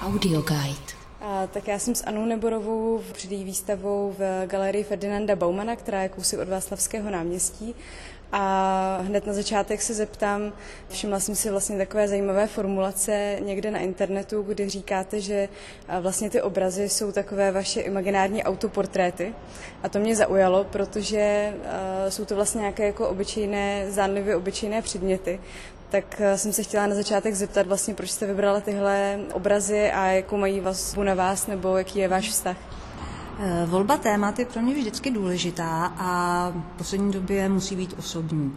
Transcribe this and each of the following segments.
Audio Guide. A, tak já jsem s Anou Neborovou před její výstavou v galerii Ferdinanda Baumana, která je kousek od Václavského náměstí. A hned na začátek se zeptám, všimla jsem si vlastně takové zajímavé formulace někde na internetu, kdy říkáte, že vlastně ty obrazy jsou takové vaše imaginární autoportréty. A to mě zaujalo, protože jsou to vlastně nějaké jako obyčejné, zánlivě obyčejné předměty tak eh, jsem se chtěla na začátek zeptat vlastně, proč jste vybrala tyhle obrazy a jakou mají vazbu na vás, nebo jaký je váš vztah? Eh, volba témat je pro mě vždycky důležitá a v poslední době musí být osobní.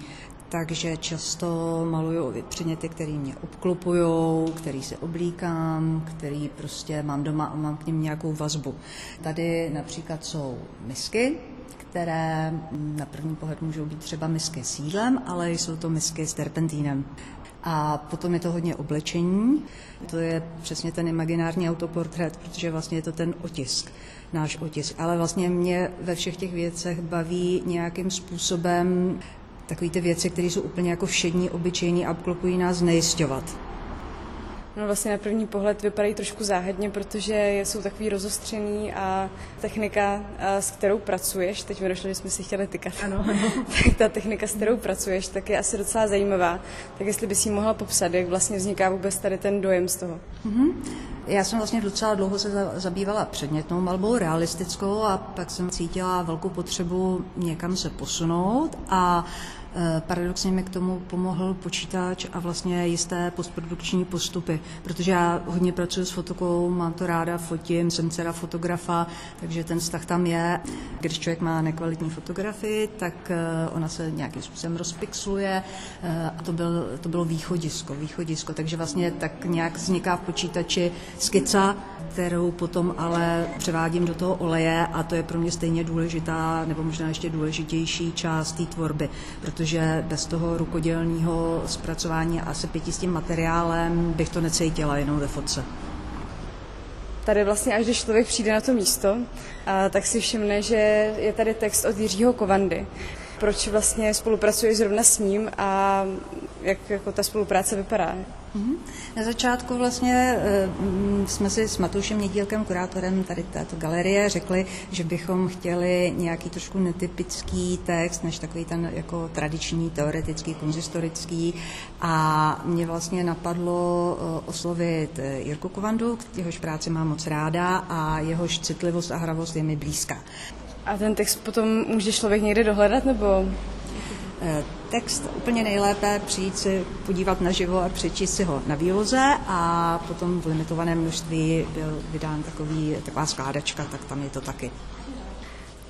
Takže často maluju předměty, které mě obklopují, který se oblíkám, který prostě mám doma a mám k ním nějakou vazbu. Tady například jsou misky, které na první pohled můžou být třeba misky s jídlem, ale jsou to misky s terpentínem. A potom je to hodně oblečení. To je přesně ten imaginární autoportrét, protože vlastně je to ten otisk, náš otisk. Ale vlastně mě ve všech těch věcech baví nějakým způsobem takové ty věci, které jsou úplně jako všední, obyčejní a obklopují nás znejistovat. No vlastně na první pohled vypadají trošku záhadně, protože jsou takový rozostřený a technika, s kterou pracuješ, teď mi došlo, že jsme si chtěli tykat, ano, ano. tak ta technika, s kterou pracuješ, tak je asi docela zajímavá. Tak jestli bys jí mohla popsat, jak vlastně vzniká vůbec tady ten dojem z toho. Mm-hmm. Já jsem vlastně docela dlouho se zabývala předmětnou malbou, realistickou a pak jsem cítila velkou potřebu někam se posunout a paradoxně mi k tomu pomohl počítač a vlastně jisté postprodukční postupy, protože já hodně pracuji s fotokou, mám to ráda, fotím, jsem dcera fotografa, takže ten vztah tam je. Když člověk má nekvalitní fotografii, tak eh, ona se nějakým způsobem rozpixluje eh, a to, byl, to bylo východisko, východisko, takže vlastně tak nějak vzniká v počítači skica, kterou potom ale převádím do toho oleje a to je pro mě stejně důležitá, nebo možná ještě důležitější část té tvorby, protože bez toho rukodělního zpracování asi pěti s tím materiálem bych to necítila jenom ve fotce. Tady vlastně, až když člověk přijde na to místo, a, tak si všimne, že je tady text od Jiřího Kovandy. Proč vlastně spolupracuje zrovna s ním a jak jako ta spolupráce vypadá? Na začátku vlastně eh, jsme si s Matoušem Nedílkem, kurátorem tady této galerie, řekli, že bychom chtěli nějaký trošku netypický text, než takový ten jako tradiční, teoretický, konzistorický. A mě vlastně napadlo eh, oslovit eh, Jirku Kovandu, jehož práci mám moc ráda a jehož citlivost a hravost je mi blízká. A ten text potom může člověk někde dohledat, nebo text úplně nejlépe přijít si podívat naživo a přečíst si ho na výloze a potom v limitovaném množství byl vydán takový, taková skládačka, tak tam je to taky.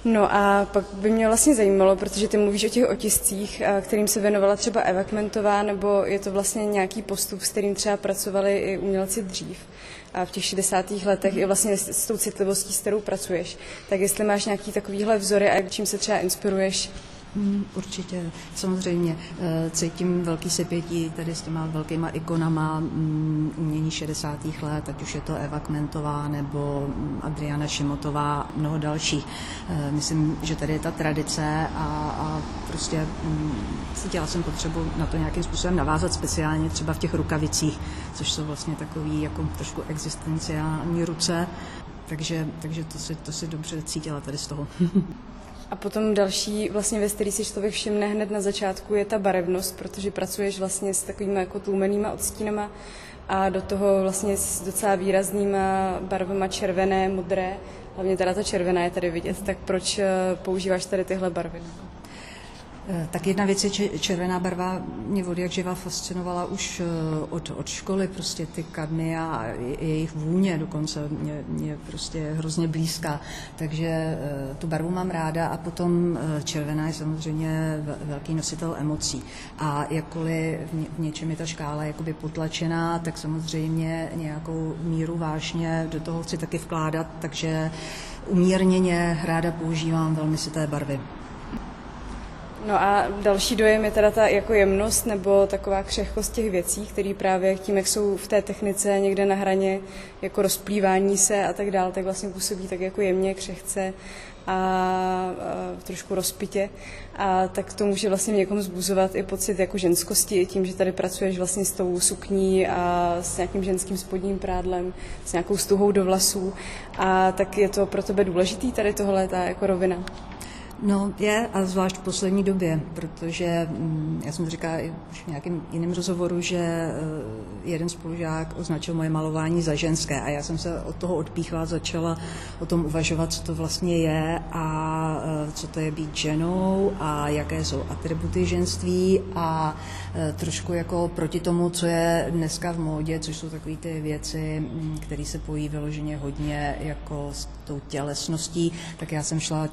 No a pak by mě vlastně zajímalo, protože ty mluvíš o těch otiscích, eh, kterým se věnovala třeba Eva Kmentová, nebo je to vlastně nějaký postup, s kterým třeba pracovali i umělci dřív a v těch 60. letech i vlastně s, tou citlivostí, s kterou pracuješ. Tak jestli máš nějaký takovýhle vzory a čím se třeba inspiruješ určitě, samozřejmě. Eh, cítím velký sepětí tady s těma velkýma ikonama mm, umění 60. let, ať už je to Eva Kmentová nebo mm, Adriana Šimotová, mnoho dalších. Eh, myslím, že tady je ta tradice a, a prostě cítila jsem potřebu na to nějakým způsobem navázat speciálně třeba v těch rukavicích, což jsou vlastně takový jako trošku existenciální ruce. Takže, takže to, si, to si dobře cítila tady z toho. A potom další vlastně věc, který si člověk všimne hned na začátku, je ta barevnost, protože pracuješ vlastně s takovými jako tlumenýma odstínama a do toho vlastně s docela výraznýma barvama červené, modré, hlavně teda ta červená je tady vidět, tak proč eh, používáš tady tyhle barvy? Eh, tak jedna věc je červená barva, mě od jak živa fascinovala už eh, od, od školy, prostě ty kadmy a jejich vůně dokonce mě, mě prostě hrozně blízká, takže eh, tu barvu mám ráda a potom červená je samozřejmě velký nositel emocí a jakkoliv v něčem je ta škála jakoby potlačená, tak samozřejmě nějakou míru vášně do toho chci taky vkládat, takže umírněně ráda používám velmi si té barvy. No a další dojem je teda ta jako jemnost nebo taková křehkost těch věcí, které právě tím, jak jsou v té technice někde na hraně jako rozplývání se a tak dále, tak vlastně působí tak jako jemně, křehce a, a trošku rozpitě. A tak to může vlastně v někom zbuzovat i pocit jako ženskosti, tím, že tady pracuješ vlastně s tou sukní a s nějakým ženským spodním prádlem, s nějakou stuhou do vlasů. A tak je to pro tebe důležitý tady tohle, ta jako rovina. No je, a zvlášť v poslední době, protože mm, já jsem říkala i v nějakém jiném rozhovoru, že eh, jeden spolužák označil moje malování za ženské a já jsem se od toho odpíchla, začala o tom uvažovat, co to vlastně je a eh, co to je být ženou a jaké jsou atributy ženství a eh, trošku jako proti tomu, co je dneska v módě, což jsou takové ty věci, mm, které se pojí vyloženě hodně jako s tou tělesností, tak já jsem šla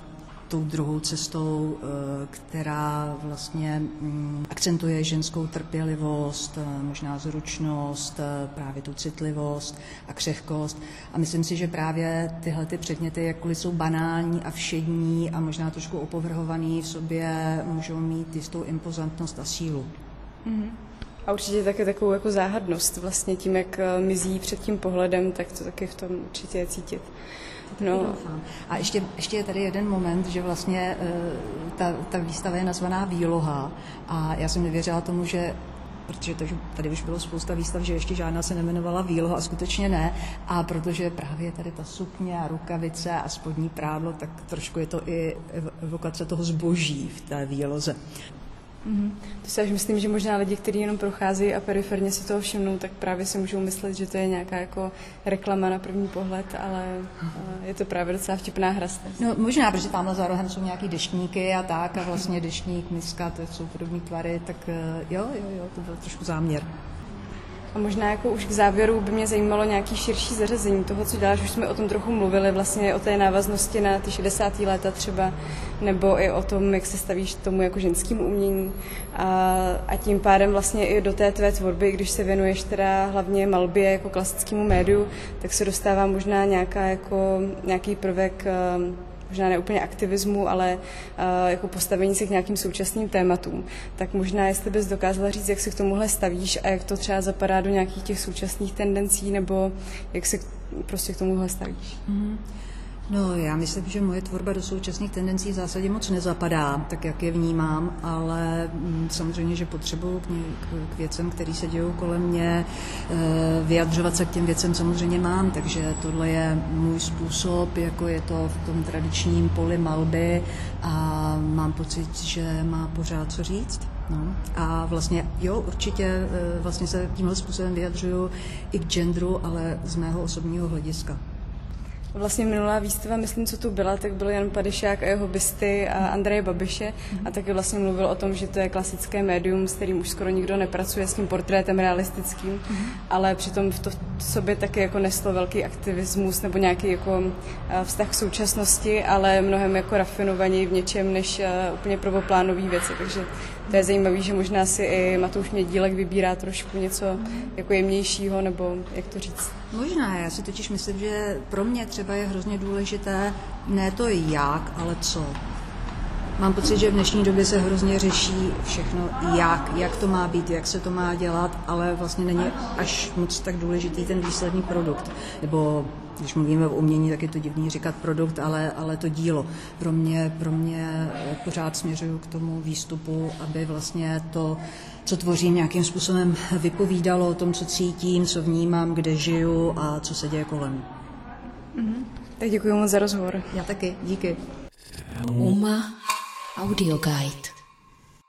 tou druhou cestou, eh, která vlastně mm, akcentuje ženskou trpělivost, eh, možná zručnost, eh, právě tu citlivost a křehkost. A myslím si, že právě tyhle ty předměty, jakkoliv jsou banální a všední a možná trošku opovrhovaný v sobě, můžou mít jistou impozantnost a sílu. Mm-hmm. A určitě také takovou jako záhadnost vlastně tím, jak mizí před tím pohledem, tak to taky v tom určitě je cítit. No. A ještě, ještě je tady jeden moment, že vlastně eh, ta, ta výstava je nazvaná Výloha a já jsem nevěřila tomu, že protože to, tady už bylo spousta výstav, že ještě žádná se nemenovala výloha a skutečně ne. A protože právě tady ta sukně a rukavice a spodní prádlo, tak trošku je to i evokace toho zboží v té výloze. Mm-hmm. To si až myslím, že možná lidi, kteří jenom procházejí a periferně si toho všimnou, tak právě si můžou myslet, že to je nějaká jako reklama na první pohled, ale je to právě docela vtipná hra. No možná, protože tamhle za rohem jsou nějaký deštníky a tak a vlastně deštník, miska, to jsou podobné tvary, tak uh, jo, jo, jo, to byl trošku záměr. A možná jako už k závěru by mě zajímalo nějaký širší zařazení toho, co děláš. Už jsme o tom trochu mluvili, vlastně o té návaznosti na ty 60. léta třeba, nebo i o tom, jak se stavíš tomu jako ženskému umění. A, a tím pádem vlastně i do té tvé tvorby, když se věnuješ teda hlavně malbě jako klasickému médiu, tak se dostává možná nějaká jako, nějaký prvek možná ne úplně aktivismu, ale uh, jako postavení se k nějakým současným tématům. Tak možná, jestli bys dokázala říct, jak se k tomuhle stavíš a jak to třeba zapadá do nějakých těch současných tendencí, nebo jak se prostě k tomuhle stavíš. Mm-hmm. No, já myslím, že moje tvorba do současných tendencí v zásadě moc nezapadá, tak jak je vnímám, ale mm, samozřejmě, že potřebuju k, k věcem, které se dějí kolem mě, eh, vyjadřovat se k těm věcem samozřejmě mám, takže tohle je můj způsob, jako je to v tom tradičním poli malby a mám pocit, že má pořád co říct. No. A vlastně, jo, určitě eh, vlastně se tímhle způsobem vyjadřuju i k genderu, ale z mého osobního hlediska. Vlastně minulá výstava, myslím, co tu byla, tak byl Jan Padešák a jeho bysty a Andreje Babiše. A taky vlastně mluvil o tom, že to je klasické médium, s kterým už skoro nikdo nepracuje, s tím portrétem realistickým, ale přitom v to v sobě taky jako neslo velký aktivismus nebo nějaký jako eh, vztah k současnosti, ale mnohem jako rafinovaněji v něčem než eh, úplně prvoplánový věci, takže to je zajímavé, že možná si i Matouš Mědílek vybírá trošku něco jako jemnějšího, nebo jak to říct. Možná, já si totiž myslím, že pro mě třeba je hrozně důležité ne to jak, ale co. Mám pocit, že v dnešní době se hrozně řeší všechno, jak, jak to má být, jak se to má dělat, ale vlastně není až moc tak důležitý ten výsledný produkt. Nebo když mluvíme o umění, tak je to divný říkat produkt, ale, ale to dílo. Pro mě, pro mě pořád směřuju k tomu výstupu, aby vlastně to, co tvořím, nějakým způsobem vypovídalo o tom, co cítím, co vnímám, kde žiju a co se děje kolem. Mm-hmm. Tak děkuji moc za rozhovor. Já taky, díky. Uma Audio Guide.